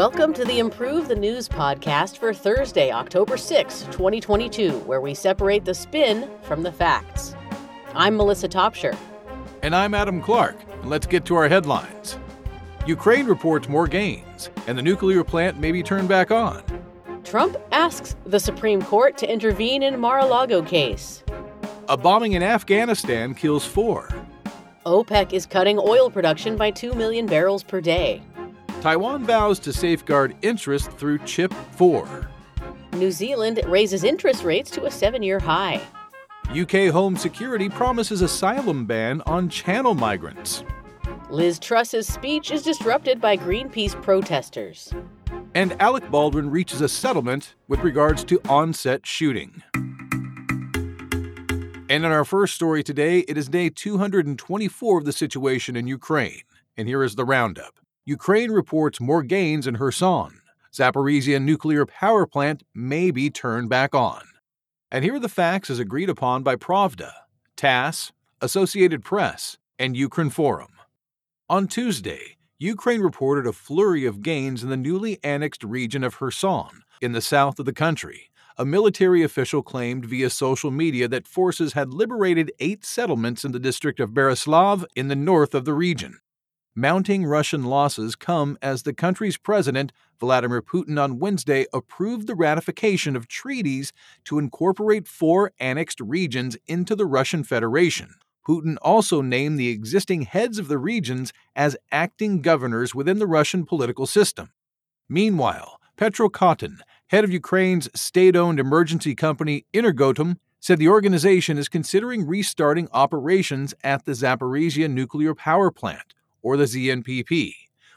Welcome to the Improve the News podcast for Thursday, October 6, 2022, where we separate the spin from the facts. I'm Melissa Topshire. And I'm Adam Clark. And let's get to our headlines. Ukraine reports more gains, and the nuclear plant may be turned back on. Trump asks the Supreme Court to intervene in Mar-a-Lago case. A bombing in Afghanistan kills four. OPEC is cutting oil production by 2 million barrels per day. Taiwan vows to safeguard interest through Chip 4. New Zealand raises interest rates to a seven year high. UK Home Security promises asylum ban on channel migrants. Liz Truss's speech is disrupted by Greenpeace protesters. And Alec Baldwin reaches a settlement with regards to onset shooting. And in our first story today, it is day 224 of the situation in Ukraine. And here is the roundup. Ukraine reports more gains in Kherson. Zaporizhia nuclear power plant may be turned back on. And here are the facts as agreed upon by Pravda, TASS, Associated Press, and Ukrinform. On Tuesday, Ukraine reported a flurry of gains in the newly annexed region of Kherson in the south of the country. A military official claimed via social media that forces had liberated eight settlements in the district of Beryslav in the north of the region. Mounting Russian losses come as the country's president, Vladimir Putin, on Wednesday approved the ratification of treaties to incorporate four annexed regions into the Russian Federation. Putin also named the existing heads of the regions as acting governors within the Russian political system. Meanwhile, Petro Kotyn, head of Ukraine's state owned emergency company Energoatom, said the organization is considering restarting operations at the Zaporizhia nuclear power plant or the ZNPP,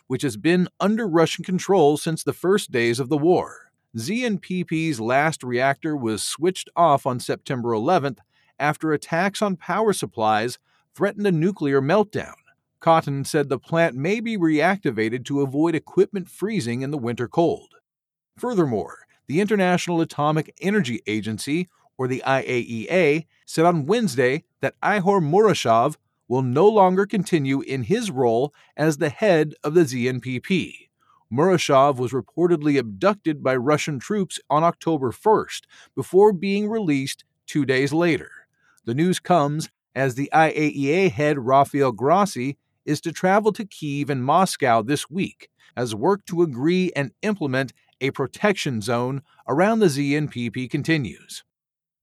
which has been under Russian control since the first days of the war. ZNPP's last reactor was switched off on September 11th after attacks on power supplies threatened a nuclear meltdown. Kotyn said the plant may be reactivated to avoid equipment freezing in the winter cold. Furthermore, the International Atomic Energy Agency, or the IAEA, said on Wednesday that Ihor Murashov will no longer continue in his role as the head of the ZNPP. Murashov was reportedly abducted by Russian troops on October 1st before being released two days later. The news comes as the IAEA head Rafael Grossi is to travel to Kiev and Moscow this week as work to agree and implement a protection zone around the ZNPP continues.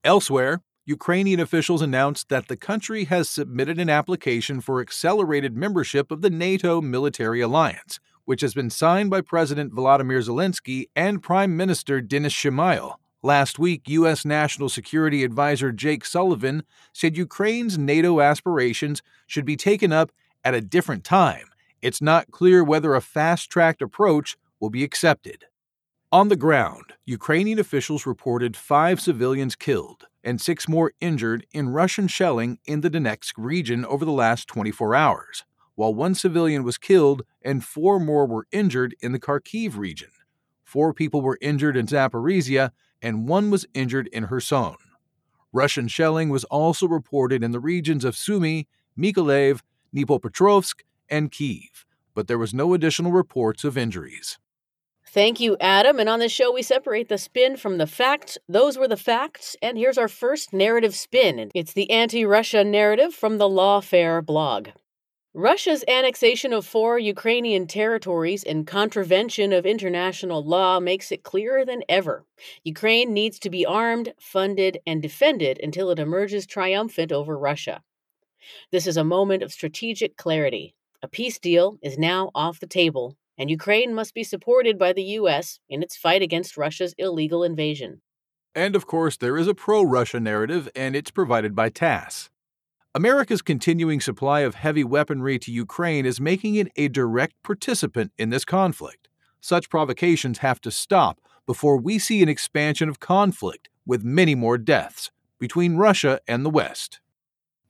Elsewhere, Ukrainian officials announced that the country has submitted an application for accelerated membership of the NATO military alliance, which has been signed by President Volodymyr Zelensky and Prime Minister Denis Shmyhal. Last week, U.S. National Security Advisor Jake Sullivan said Ukraine's NATO aspirations should be taken up at a different time. It's not clear whether a fast tracked approach will be accepted. On the ground, Ukrainian officials reported five civilians killed and six more injured in Russian shelling in the Donetsk region over the last 24 hours, while one civilian was killed and four more were injured in the Kharkiv region. Four people were injured in Zaporizhia and one was injured in Kherson. Russian shelling was also reported in the regions of Sumy, Mykolaiv, Dnipropetrovsk, and Kiev, but there was no additional reports of injuries. Thank you, Adam. And on this show, we separate the spin from the facts. Those were the facts. And here's our first narrative spin. It's the anti Russia narrative from the Lawfare blog. Russia's annexation of four Ukrainian territories in contravention of international law makes it clearer than ever. Ukraine needs to be armed, funded, and defended until it emerges triumphant over Russia. This is a moment of strategic clarity. A peace deal is now off the table, and Ukraine must be supported by the U.S. in its fight against Russia's illegal invasion. And of course, there is a pro Russia narrative, and it's provided by TASS. America's continuing supply of heavy weaponry to Ukraine is making it a direct participant in this conflict. Such provocations have to stop before we see an expansion of conflict with many more deaths between Russia and the West.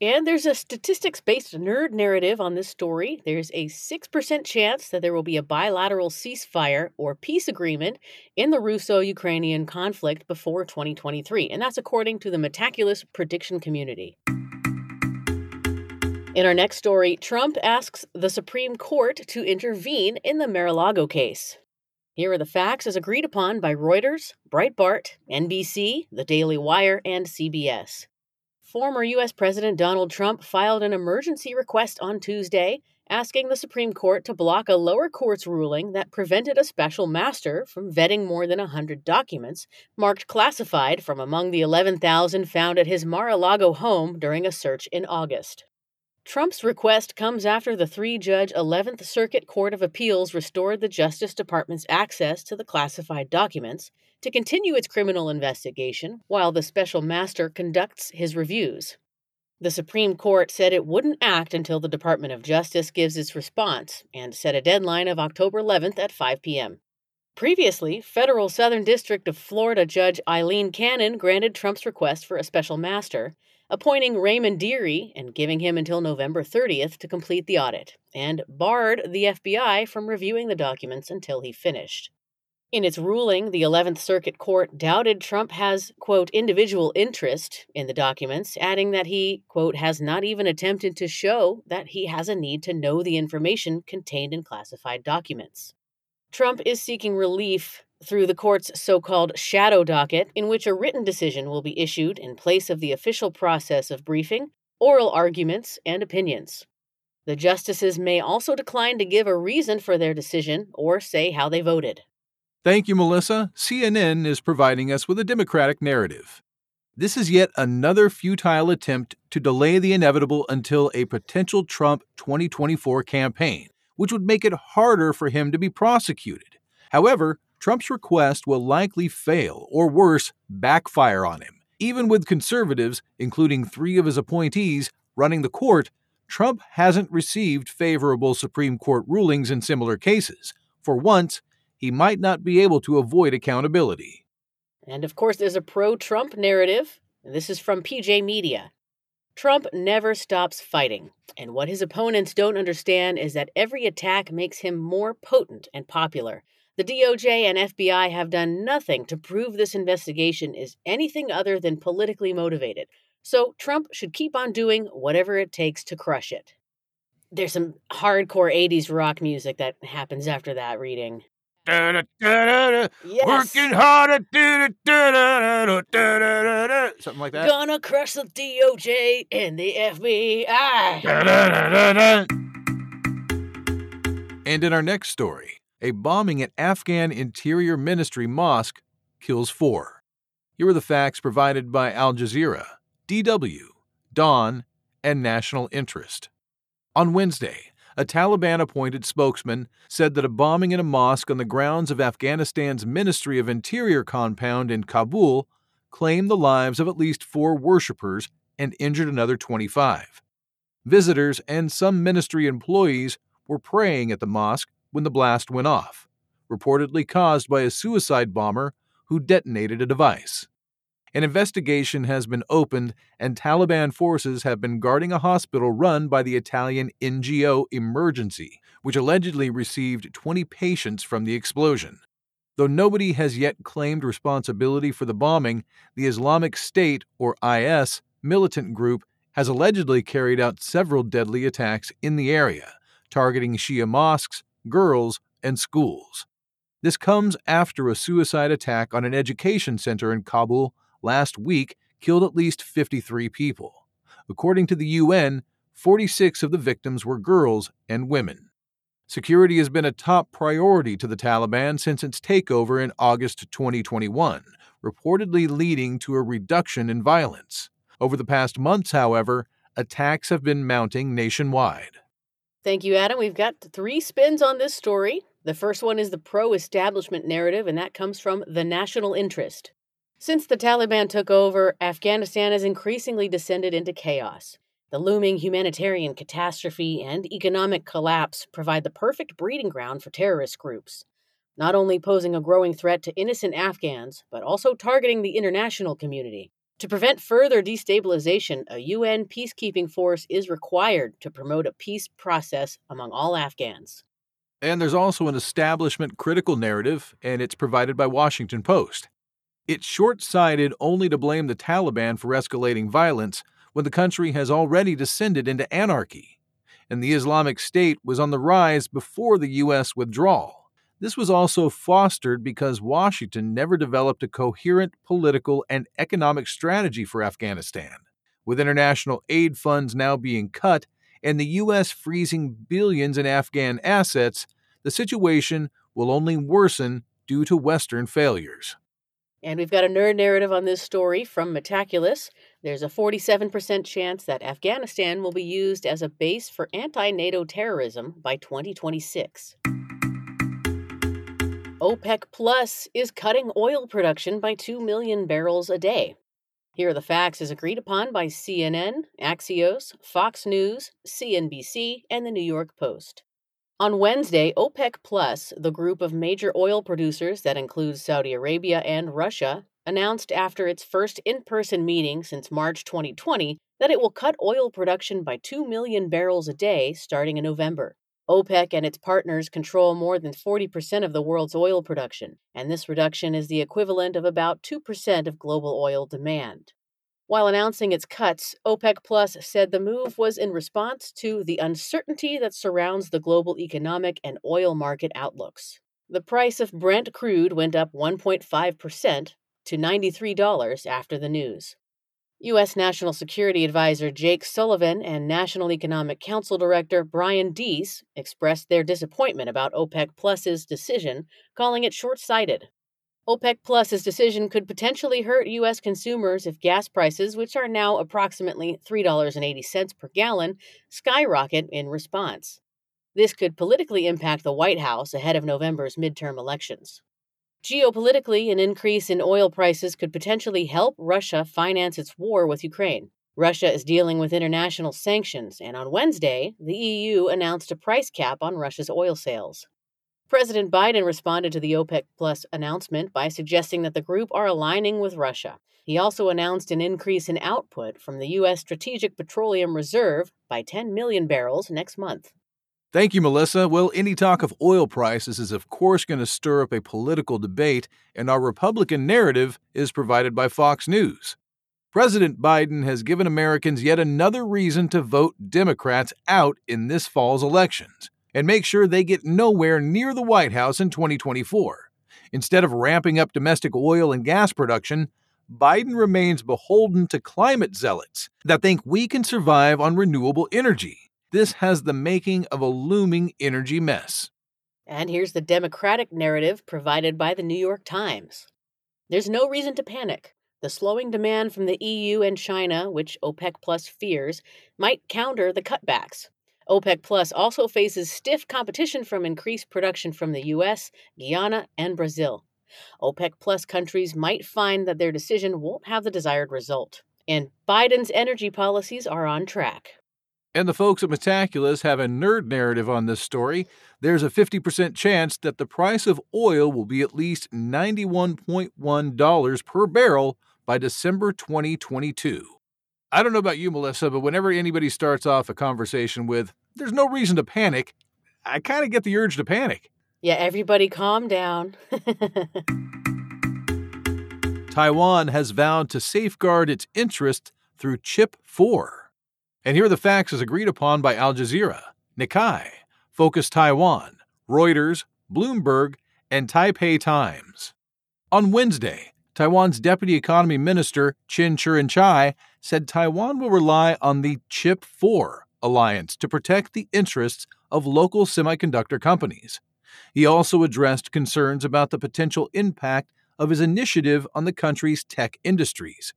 And there's a statistics based nerd narrative on this story. There's a 6% chance that there will be a bilateral ceasefire or peace agreement in the Russo Ukrainian conflict before 2023. And that's according to the Metaculus prediction community. In our next story, Trump asks the Supreme Court to intervene in the Mar a Lago case. Here are the facts as agreed upon by Reuters, Breitbart, NBC, The Daily Wire, and CBS. Former U.S. President Donald Trump filed an emergency request on Tuesday asking the Supreme Court to block a lower court's ruling that prevented a special master from vetting more than 100 documents marked classified from among the 11,000 found at his Mar a Lago home during a search in August. Trump's request comes after the three judge 11th Circuit Court of Appeals restored the Justice Department's access to the classified documents to continue its criminal investigation while the special master conducts his reviews. The Supreme Court said it wouldn't act until the Department of Justice gives its response and set a deadline of October 11th at 5 p.m. Previously, federal Southern District of Florida Judge Aileen Cannon granted Trump's request for a special master, appointing Raymond Dearie and giving him until November 30th to complete the audit, and barred the FBI from reviewing the documents until he finished. In its ruling, the 11th Circuit Court doubted Trump has, quote, individual interest in the documents, adding that he, quote, has not even attempted to show that he has a need to know the information contained in classified documents. Trump is seeking relief through the court's so called shadow docket, in which a written decision will be issued in place of the official process of briefing, oral arguments, and opinions. The justices may also decline to give a reason for their decision or say how they voted. Thank you, Melissa. CNN is providing us with a Democratic narrative. This is yet another futile attempt to delay the inevitable until a potential Trump 2024 campaign, which would make it harder for him to be prosecuted. However, Trump's request will likely fail, or worse, backfire on him. Even with conservatives, including three of his appointees, running the court, Trump hasn't received favorable Supreme Court rulings in similar cases. For once, he might not be able to avoid accountability. And of course, there's a pro Trump narrative, this is from PJ Media. Trump never stops fighting, and what his opponents don't understand is that every attack makes him more potent and popular. The DOJ and FBI have done nothing to prove this investigation is anything other than politically motivated, so Trump should keep on doing whatever it takes to crush it. There's some hardcore 80s rock music that happens after that reading. Da, da, da, yes. Working hard. Something like that. Gonna crush the DOJ and the FBI. And in our next story, a bombing at Afghan Interior Ministry Mosque kills four. Here are the facts provided by Al Jazeera, DW, Dawn, and National Interest. On Wednesday, a Taliban appointed spokesman said that a bombing in a mosque on the grounds of Afghanistan's Ministry of Interior compound in Kabul claimed the lives of at least four worshippers and injured another 25. Visitors and some ministry employees were praying at the mosque when the blast went off, reportedly caused by a suicide bomber who detonated a device. An investigation has been opened, and Taliban forces have been guarding a hospital run by the Italian NGO Emergency, which allegedly received 20 patients from the explosion. Though nobody has yet claimed responsibility for the bombing, the Islamic State, or IS, militant group has allegedly carried out several deadly attacks in the area, targeting Shia mosques, girls, and schools. This comes after a suicide attack on an education center in Kabul last week killed at least 53 people. According to the UN, 46 of the victims were girls and women. Security has been a top priority to the Taliban since its takeover in August 2021, reportedly leading to a reduction in violence. Over the past months, however, attacks have been mounting nationwide. Thank you, Adam. We've got three spins on this story. The first one is the pro establishment narrative, and that comes from The National Interest. Since the Taliban took over, Afghanistan has increasingly descended into chaos. The looming humanitarian catastrophe and economic collapse provide the perfect breeding ground for terrorist groups, not only posing a growing threat to innocent Afghans, but also targeting the international community. To prevent further destabilization, a UN peacekeeping force is required to promote a peace process among all Afghans. And there's also an establishment critical narrative, and it's provided by Washington Post. It's short sighted only to blame the Taliban for escalating violence when the country has already descended into anarchy. And the Islamic State was on the rise before the U.S. withdrawal. This was also fostered because Washington never developed a coherent political and economic strategy for Afghanistan. With international aid funds now being cut and the U.S. freezing billions in Afghan assets, the situation will only worsen due to Western failures. And we've got a nerd narrative on this story from Metaculus. There's a 47% chance that Afghanistan will be used as a base for anti NATO terrorism by 2026. OPEC Plus is cutting oil production by 2 million barrels a day. Here are the facts as agreed upon by CNN, Axios, Fox News, CNBC, and the New York Post. On Wednesday, OPEC Plus, the group of major oil producers that includes Saudi Arabia and Russia, announced after its first in person meeting since March 2020 that it will cut oil production by 2 million barrels a day starting in November. OPEC and its partners control more than 40% of the world's oil production, and this reduction is the equivalent of about 2% of global oil demand. While announcing its cuts, OPEC Plus said the move was in response to the uncertainty that surrounds the global economic and oil market outlooks. The price of Brent crude went up 1.5% to $93 after the news. U.S. National Security Advisor Jake Sullivan and National Economic Council Director Brian Deese expressed their disappointment about OPEC Plus's decision, calling it short sighted. OPEC Plus's decision could potentially hurt U.S. consumers if gas prices, which are now approximately $3.80 per gallon, skyrocket in response. This could politically impact the White House ahead of November's midterm elections. Geopolitically, an increase in oil prices could potentially help Russia finance its war with Ukraine. Russia is dealing with international sanctions, and on Wednesday, the EU announced a price cap on Russia's oil sales. President Biden responded to the OPEC Plus announcement by suggesting that the group are aligning with Russia. He also announced an increase in output from the U.S. Strategic Petroleum Reserve by 10 million barrels next month. Thank you, Melissa. Well, any talk of oil prices is, of course, going to stir up a political debate, and our Republican narrative is provided by Fox News. President Biden has given Americans yet another reason to vote Democrats out in this fall's elections and make sure they get nowhere near the White House in 2024. Instead of ramping up domestic oil and gas production, Biden remains beholden to climate zealots that think we can survive on renewable energy. This has the making of a looming energy mess. And here's the Democratic narrative provided by the New York Times. There's no reason to panic. The slowing demand from the EU and China, which OPEC Plus fears, might counter the cutbacks. OPEC Plus also faces stiff competition from increased production from the US, Guyana, and Brazil. OPEC Plus countries might find that their decision won't have the desired result. And Biden's energy policies are on track. And the folks at Metaculus have a nerd narrative on this story. There's a 50% chance that the price of oil will be at least $91.1 per barrel by December 2022. I don't know about you, Melissa, but whenever anybody starts off a conversation with, there's no reason to panic, I kind of get the urge to panic. Yeah, everybody calm down. Taiwan has vowed to safeguard its interests through Chip 4. And here are the facts as agreed upon by Al Jazeera, Nikkei, Focus Taiwan, Reuters, Bloomberg, and Taipei Times. On Wednesday, Taiwan's Deputy Economy Minister Chin Chiu-eng-chai said Taiwan will rely on the Chip 4 alliance to protect the interests of local semiconductor companies. He also addressed concerns about the potential impact of his initiative on the country's tech industries.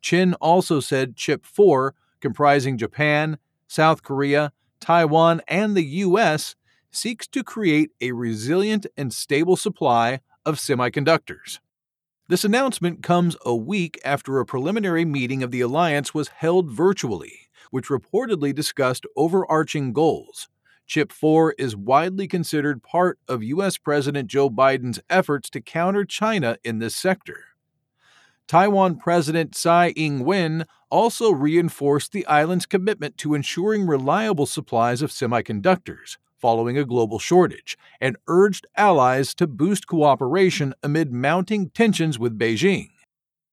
Chin also said Chip 4, comprising Japan, South Korea, Taiwan, and the U.S., seeks to create a resilient and stable supply of semiconductors. This announcement comes a week after a preliminary meeting of the alliance was held virtually, which reportedly discussed overarching goals. Chip 4 is widely considered part of U.S. President Joe Biden's efforts to counter China in this sector. Taiwan President Tsai Ing wen also reinforced the island's commitment to ensuring reliable supplies of semiconductors, following a global shortage and urged allies to boost cooperation amid mounting tensions with Beijing.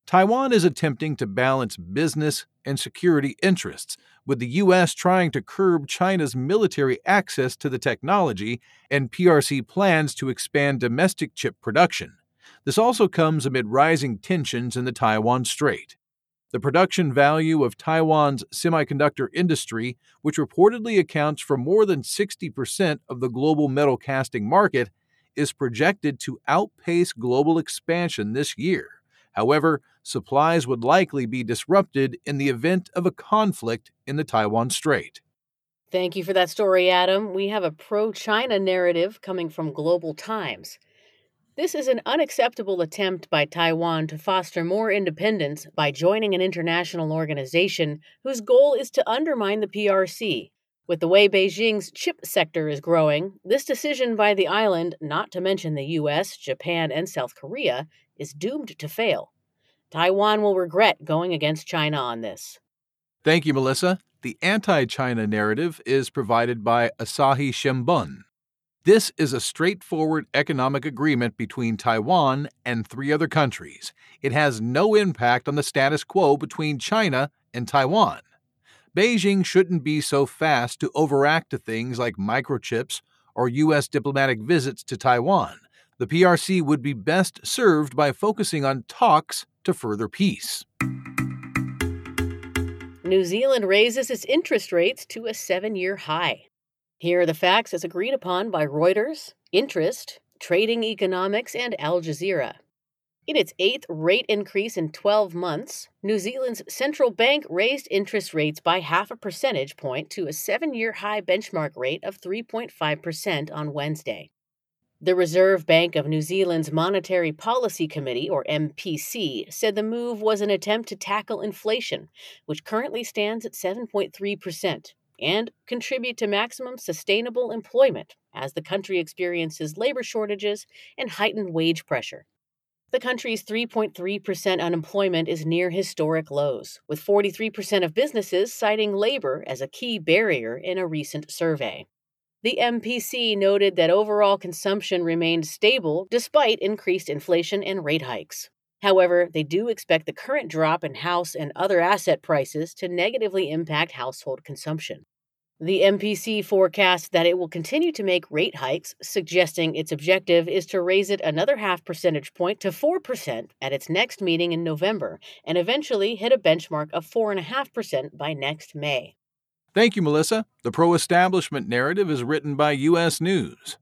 Taiwan is attempting to balance business and security interests, with the U.S. trying to curb China's military access to the technology and PRC plans to expand domestic chip production. This also comes amid rising tensions in the Taiwan Strait. The production value of Taiwan's semiconductor industry, which reportedly accounts for more than 60% of the global metal casting market, is projected to outpace global expansion this year. However, supplies would likely be disrupted in the event of a conflict in the Taiwan Strait. Thank you for that story, Adam. We have a pro China narrative coming from Global Times. This is an unacceptable attempt by Taiwan to foster more independence by joining an international organization whose goal is to undermine the PRC. With the way Beijing's chip sector is growing, this decision by the island, not to mention the US, Japan, and South Korea, is doomed to fail. Taiwan will regret going against China on this. Thank you, Melissa. The anti China narrative is provided by Asahi Shimbun. This is a straightforward economic agreement between Taiwan and three other countries. It has no impact on the status quo between China and Taiwan. Beijing shouldn't be so fast to overact to things like microchips or U.S. diplomatic visits to Taiwan the PRC would be best served by focusing on talks to further peace. New Zealand raises its interest rates to a seven year high. Here are the facts as agreed upon by Reuters, Interest, Trading Economics, and Al Jazeera. In its eighth rate increase in 12 months, New Zealand's central bank raised interest rates by half a percentage point to a seven year high benchmark rate of 3.5% on Wednesday. The Reserve Bank of New Zealand's Monetary Policy Committee, or MPC, said the move was an attempt to tackle inflation, which currently stands at 7.3%, and contribute to maximum sustainable employment as the country experiences labor shortages and heightened wage pressure. The country's 3.3% unemployment is near historic lows, with 43% of businesses citing labor as a key barrier in a recent survey. The MPC noted that overall consumption remained stable despite increased inflation and rate hikes. However, they do expect the current drop in house and other asset prices to negatively impact household consumption. The MPC forecasts that it will continue to make rate hikes, suggesting its objective is to raise it another half percentage point to 4% at its next meeting in November and eventually hit a benchmark of 4.5% by next May. Thank you, Melissa. The pro establishment narrative is written by U.S. News.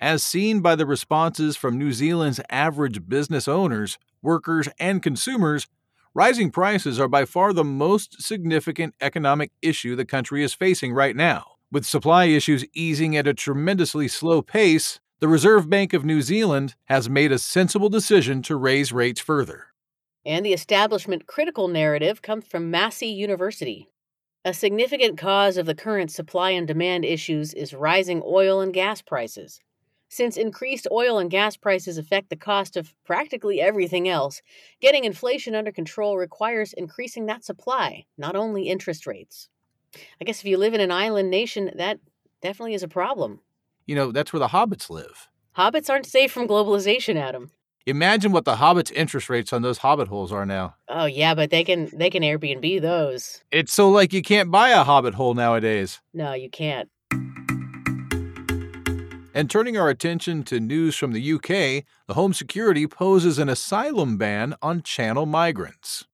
As seen by the responses from New Zealand's average business owners, workers, and consumers, rising prices are by far the most significant economic issue the country is facing right now. With supply issues easing at a tremendously slow pace, the Reserve Bank of New Zealand has made a sensible decision to raise rates further. And the establishment critical narrative comes from Massey University. A significant cause of the current supply and demand issues is rising oil and gas prices. Since increased oil and gas prices affect the cost of practically everything else, getting inflation under control requires increasing that supply, not only interest rates. I guess if you live in an island nation, that definitely is a problem. You know, that's where the hobbits live. Hobbits aren't safe from globalization, Adam. Imagine what the Hobbits' interest rates on those Hobbit holes are now. Oh yeah, but they can they can Airbnb those. It's so like you can't buy a Hobbit hole nowadays. No, you can't. And turning our attention to news from the UK, the Home Security poses an asylum ban on Channel migrants.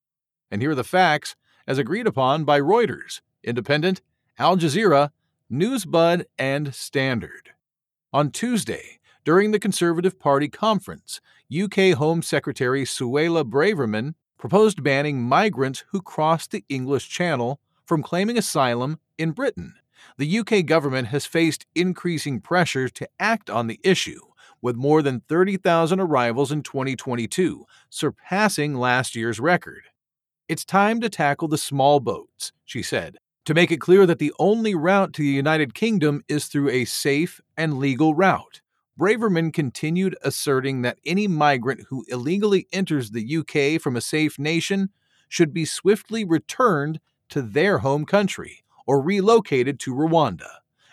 And here are the facts, as agreed upon by Reuters, Independent, Al Jazeera, Newsbud, and Standard. On Tuesday, during the Conservative Party conference, UK Home Secretary Suella Braverman proposed banning migrants who cross the English Channel from claiming asylum in Britain. The UK government has faced increasing pressure to act on the issue, with more than 30,000 arrivals in 2022, surpassing last year's record. It's time to tackle the small boats, she said, to make it clear that the only route to the United Kingdom is through a safe and legal route. Braverman continued asserting that any migrant who illegally enters the UK from a safe nation should be swiftly returned to their home country or relocated to Rwanda,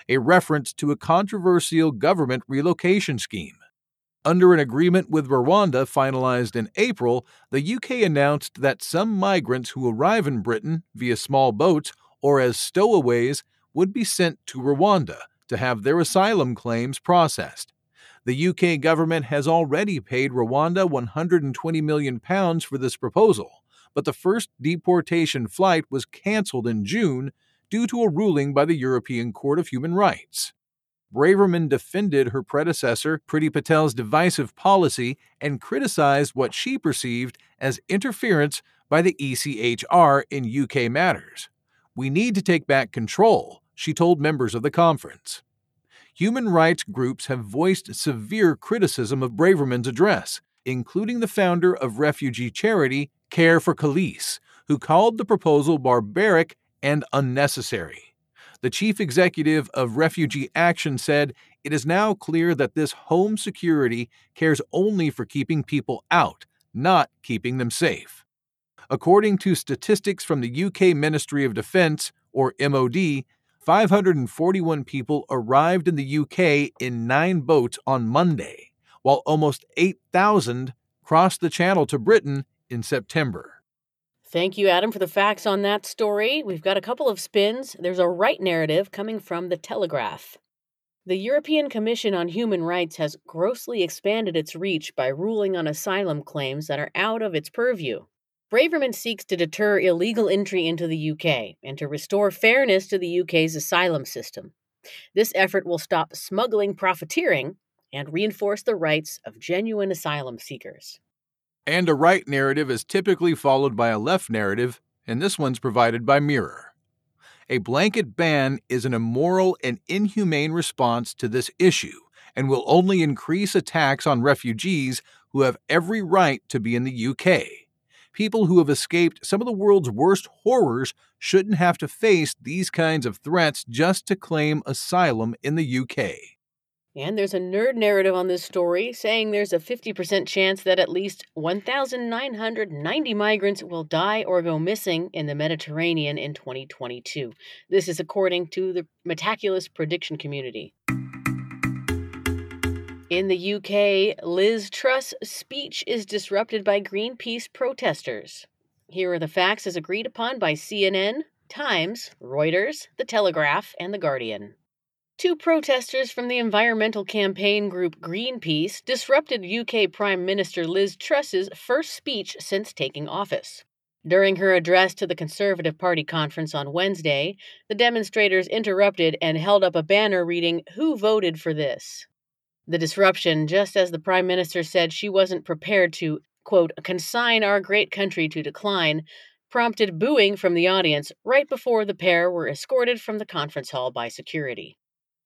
a reference to a controversial government relocation scheme. Under an agreement with Rwanda finalized in April, the UK announced that some migrants who arrive in Britain via small boats or as stowaways would be sent to Rwanda to have their asylum claims processed. The UK government has already paid Rwanda 120 million pounds for this proposal, but the first deportation flight was cancelled in June due to a ruling by the European Court of Human Rights. Braverman defended her predecessor, Priti Patel's divisive policy and criticized what she perceived as interference by the ECHR in UK matters. We need to take back control, she told members of the conference. Human rights groups have voiced severe criticism of Braverman's address, including the founder of refugee charity Care4Calais, who called the proposal barbaric and unnecessary. The chief executive of Refugee Action said, It is now clear that this home security cares only for keeping people out, not keeping them safe. According to statistics from the UK Ministry of Defence, or MOD, 541 people arrived in the UK in nine boats on Monday, while almost 8,000 crossed the Channel to Britain in September. Thank you, Adam, for the facts on that story. We've got a couple of spins. There's a right narrative coming from The Telegraph. The European Commission on Human Rights has grossly expanded its reach by ruling on asylum claims that are out of its purview. Braverman seeks to deter illegal entry into the UK and to restore fairness to the UK's asylum system. This effort will stop smuggling profiteering and reinforce the rights of genuine asylum seekers. And a right narrative is typically followed by a left narrative, and this one's provided by Mirror. A blanket ban is an immoral and inhumane response to this issue and will only increase attacks on refugees who have every right to be in the UK. People who have escaped some of the world's worst horrors shouldn't have to face these kinds of threats just to claim asylum in the UK. And there's a nerd narrative on this story saying there's a 50% chance that at least 1,990 migrants will die or go missing in the Mediterranean in 2022. This is according to the Metaculus prediction community. In the UK, Liz Truss' speech is disrupted by Greenpeace protesters. Here are the facts as agreed upon by CNN, Times, Reuters, The Telegraph, and The Guardian. Two protesters from the environmental campaign group Greenpeace disrupted UK Prime Minister Liz Truss's first speech since taking office. During her address to the Conservative Party conference on Wednesday, the demonstrators interrupted and held up a banner reading, Who voted for this? The disruption, just as the Prime Minister said she wasn't prepared to, quote, consign our great country to decline, prompted booing from the audience right before the pair were escorted from the conference hall by security.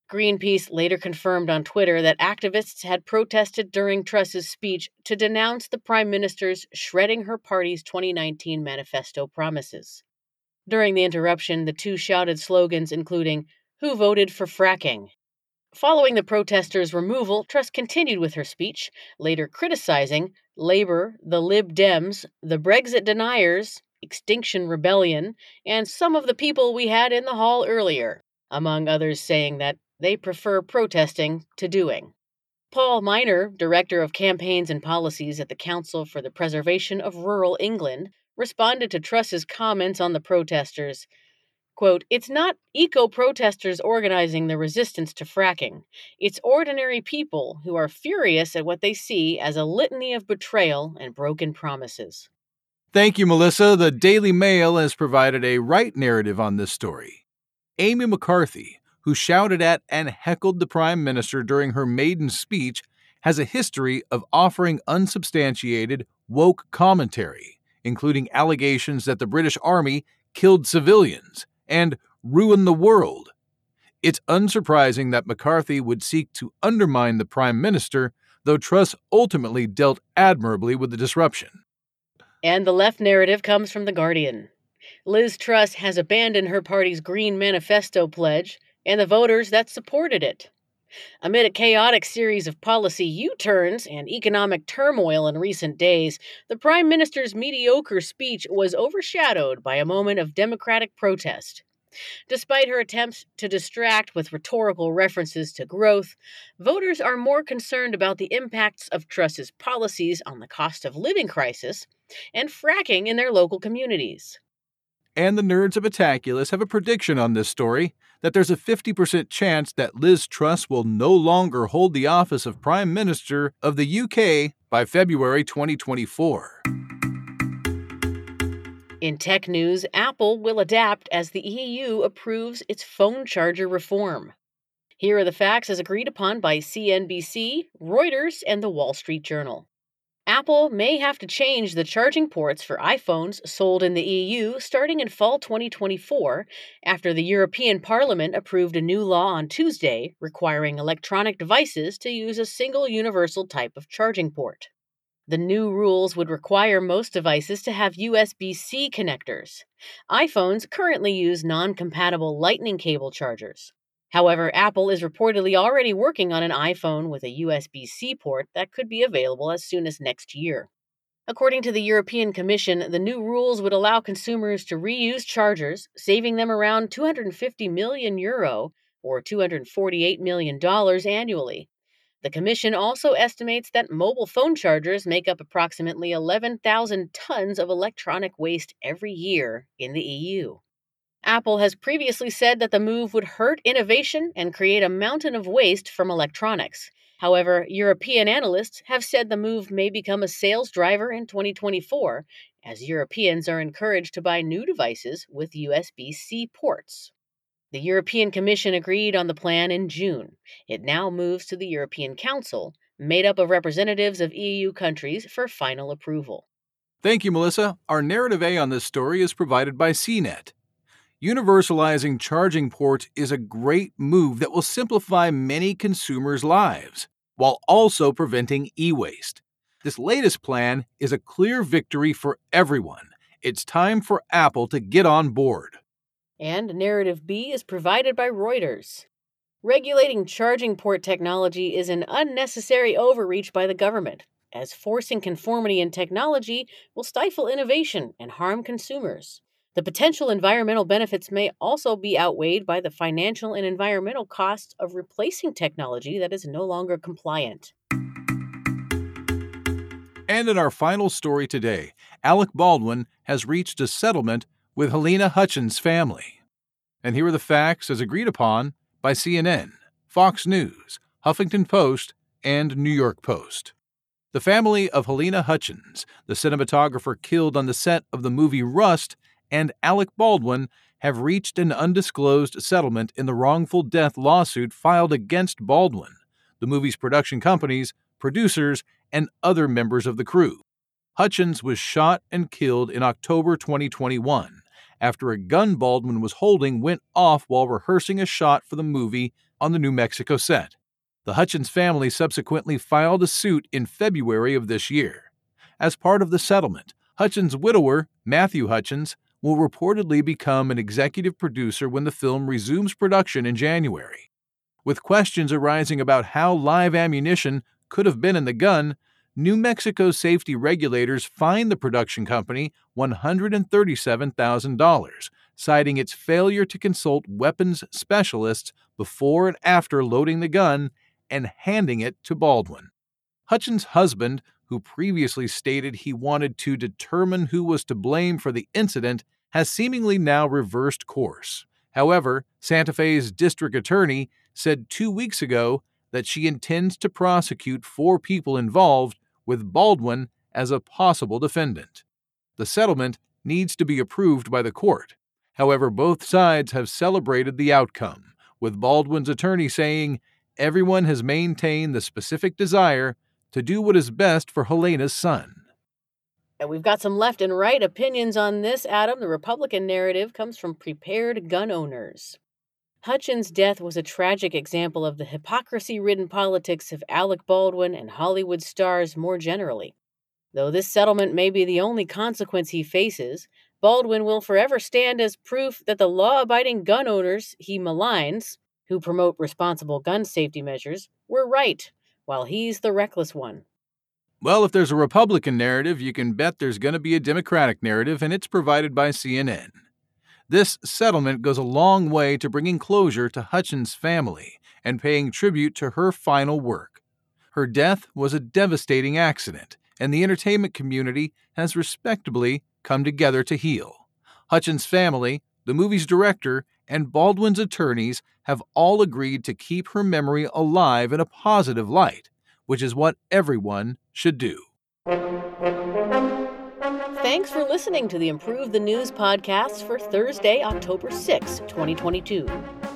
Greenpeace later confirmed on Twitter that activists had protested during Truss's speech to denounce the Prime Minister's shredding her party's 2019 manifesto promises. During the interruption, the two shouted slogans including, Who voted for fracking? Following the protesters' removal, Truss continued with her speech, later criticizing Labour, the Lib Dems, the Brexit deniers, Extinction Rebellion, and some of the people we had in the hall earlier, among others saying that they prefer protesting to doing. Paul Miner, Director of Campaigns and Policies at the Council for the Preservation of Rural England, responded to Truss's comments on the protesters. Quote, It's not eco protesters organizing the resistance to fracking. It's ordinary people who are furious at what they see as a litany of betrayal and broken promises. Thank you, Melissa. The Daily Mail has provided a right narrative on this story. Amy McCarthy, who shouted at and heckled the Prime Minister during her maiden speech, has a history of offering unsubstantiated, woke commentary, including allegations that the British Army killed civilians and ruined the world. It's unsurprising that McCarthy would seek to undermine the Prime Minister, though Truss ultimately dealt admirably with the disruption. And the left narrative comes from The Guardian. Liz Truss has abandoned her party's Green Manifesto pledge and the voters that supported it. Amid a chaotic series of policy U turns and economic turmoil in recent days, the Prime Minister's mediocre speech was overshadowed by a moment of democratic protest. Despite her attempts to distract with rhetorical references to growth, voters are more concerned about the impacts of Truss's policies on the cost of living crisis and fracking in their local communities. And the nerds of Metaculus have a prediction on this story that there's a 50% chance that Liz Truss will no longer hold the office of Prime Minister of the UK by February 2024. In tech news, Apple will adapt as the EU approves its phone charger reform. Here are the facts as agreed upon by CNBC, Reuters, and the Wall Street Journal. Apple may have to change the charging ports for iPhones sold in the EU starting in fall 2024 after the European Parliament approved a new law on Tuesday requiring electronic devices to use a single universal type of charging port. The new rules would require most devices to have USB C connectors. iPhones currently use non compatible Lightning cable chargers. However, Apple is reportedly already working on an iPhone with a USB C port that could be available as soon as next year. According to the European Commission, the new rules would allow consumers to reuse chargers, saving them around 250 million euro or $248 million annually. The Commission also estimates that mobile phone chargers make up approximately 11,000 tons of electronic waste every year in the EU. Apple has previously said that the move would hurt innovation and create a mountain of waste from electronics. However, European analysts have said the move may become a sales driver in 2024 as Europeans are encouraged to buy new devices with USB C ports. The European Commission agreed on the plan in June. It now moves to the European Council, made up of representatives of EU countries, for final approval. Thank you, Melissa. Our narrative A on this story is provided by CNET. Universalizing charging ports is a great move that will simplify many consumers' lives while also preventing e waste. This latest plan is a clear victory for everyone. It's time for Apple to get on board. And narrative B is provided by Reuters. Regulating charging port technology is an unnecessary overreach by the government, as forcing conformity in technology will stifle innovation and harm consumers. The potential environmental benefits may also be outweighed by the financial and environmental costs of replacing technology that is no longer compliant. And in our final story today, Alec Baldwin has reached a settlement with Halyna Hutchins' family. And here are the facts as agreed upon by CNN, Fox News, Huffington Post, and New York Post. The family of Halyna Hutchins, the cinematographer killed on the set of the movie Rust, and Alec Baldwin have reached an undisclosed settlement in the wrongful death lawsuit filed against Baldwin, the movie's production companies, producers, and other members of the crew. Hutchins was shot and killed in October 2021 after a gun Baldwin was holding went off while rehearsing a shot for the movie on the New Mexico set. The Hutchins family subsequently filed a suit in February of this year. As part of the settlement, Hutchins' widower, Matthew Hutchins, will reportedly become an executive producer when the film resumes production in January. With questions arising about how live ammunition could have been in the gun, New Mexico safety regulators fined the production company $137,000, citing its failure to consult weapons specialists before and after loading the gun and handing it to Baldwin. Hutchins' husband, who previously stated he wanted to determine who was to blame for the incident, has seemingly now reversed course. However, Santa Fe's district attorney said two weeks ago that she intends to prosecute four people involved, with Baldwin as a possible defendant. The settlement needs to be approved by the court. However, both sides have celebrated the outcome, with Baldwin's attorney saying everyone has maintained the specific desire to do what is best for Halyna's son. And we've got some left and right opinions on this, Adam. The Republican narrative comes from prepared gun owners. Hutchins' death was a tragic example of the hypocrisy ridden politics of Alec Baldwin and Hollywood stars more generally. Though this settlement may be the only consequence he faces, Baldwin will forever stand as proof that the law abiding gun owners he maligns, who promote responsible gun safety measures, were right, while he's the reckless one. Well, if there's a Republican narrative, you can bet there's going to be a Democratic narrative, and it's provided by CNN. This settlement goes a long way to bringing closure to Hutchins' family and paying tribute to her final work. Her death was a devastating accident, and the entertainment community has respectably come together to heal. Hutchins' family, the movie's director, and Baldwin's attorneys have all agreed to keep her memory alive in a positive light, which is what everyone should do. Thanks for listening to the Improve the News podcast for Thursday, October 6, 2022.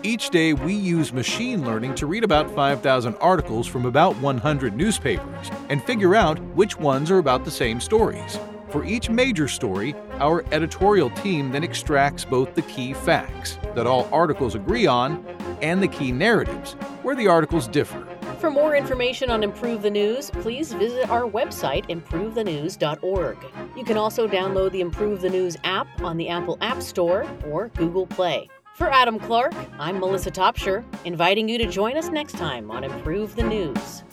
Each day, we use machine learning to read about 5,000 articles from about 100 newspapers and figure out which ones are about the same stories. For each major story, our editorial team then extracts both the key facts that all articles agree on and the key narratives where the articles differ. For more information on Improve the News, please visit our website, improvethenews.org. You can also download the Improve the News app on the Apple App Store or Google Play. For Adam Clark, I'm Melissa Topshire, inviting you to join us next time on Improve the News.